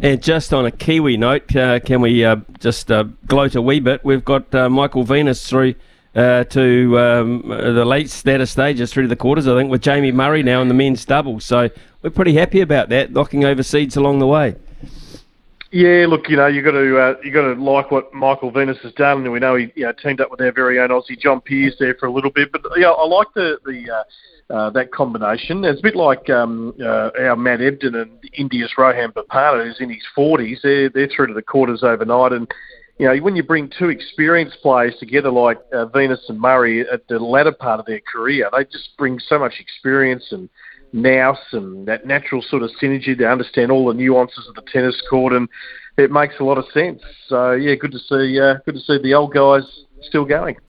And just on a Kiwi note, uh, can we uh, just uh, gloat a wee bit? We've got uh, Michael Venus through uh, to um, the late status stages through the quarters, I think, with Jamie Murray now in the men's doubles. So we're pretty happy about that, knocking over seeds along the way. Yeah, look, you know, you got to uh, you got to like what Michael Venus has done, and we know he you know, teamed up with our very own Aussie John Peers there for a little bit. But yeah, I like the the uh, uh, that combination. It's a bit like um, uh, our Matt Ebden and India's Rohan Bopanna, who's in his forties. They're they're through to the quarters overnight, and you know when you bring two experienced players together like uh, Venus and Murray at the latter part of their career, they just bring so much experience and nous and that natural sort of synergy to understand all the nuances of the tennis court, and it makes a lot of sense. So yeah, good to see uh, good to see the old guys still going.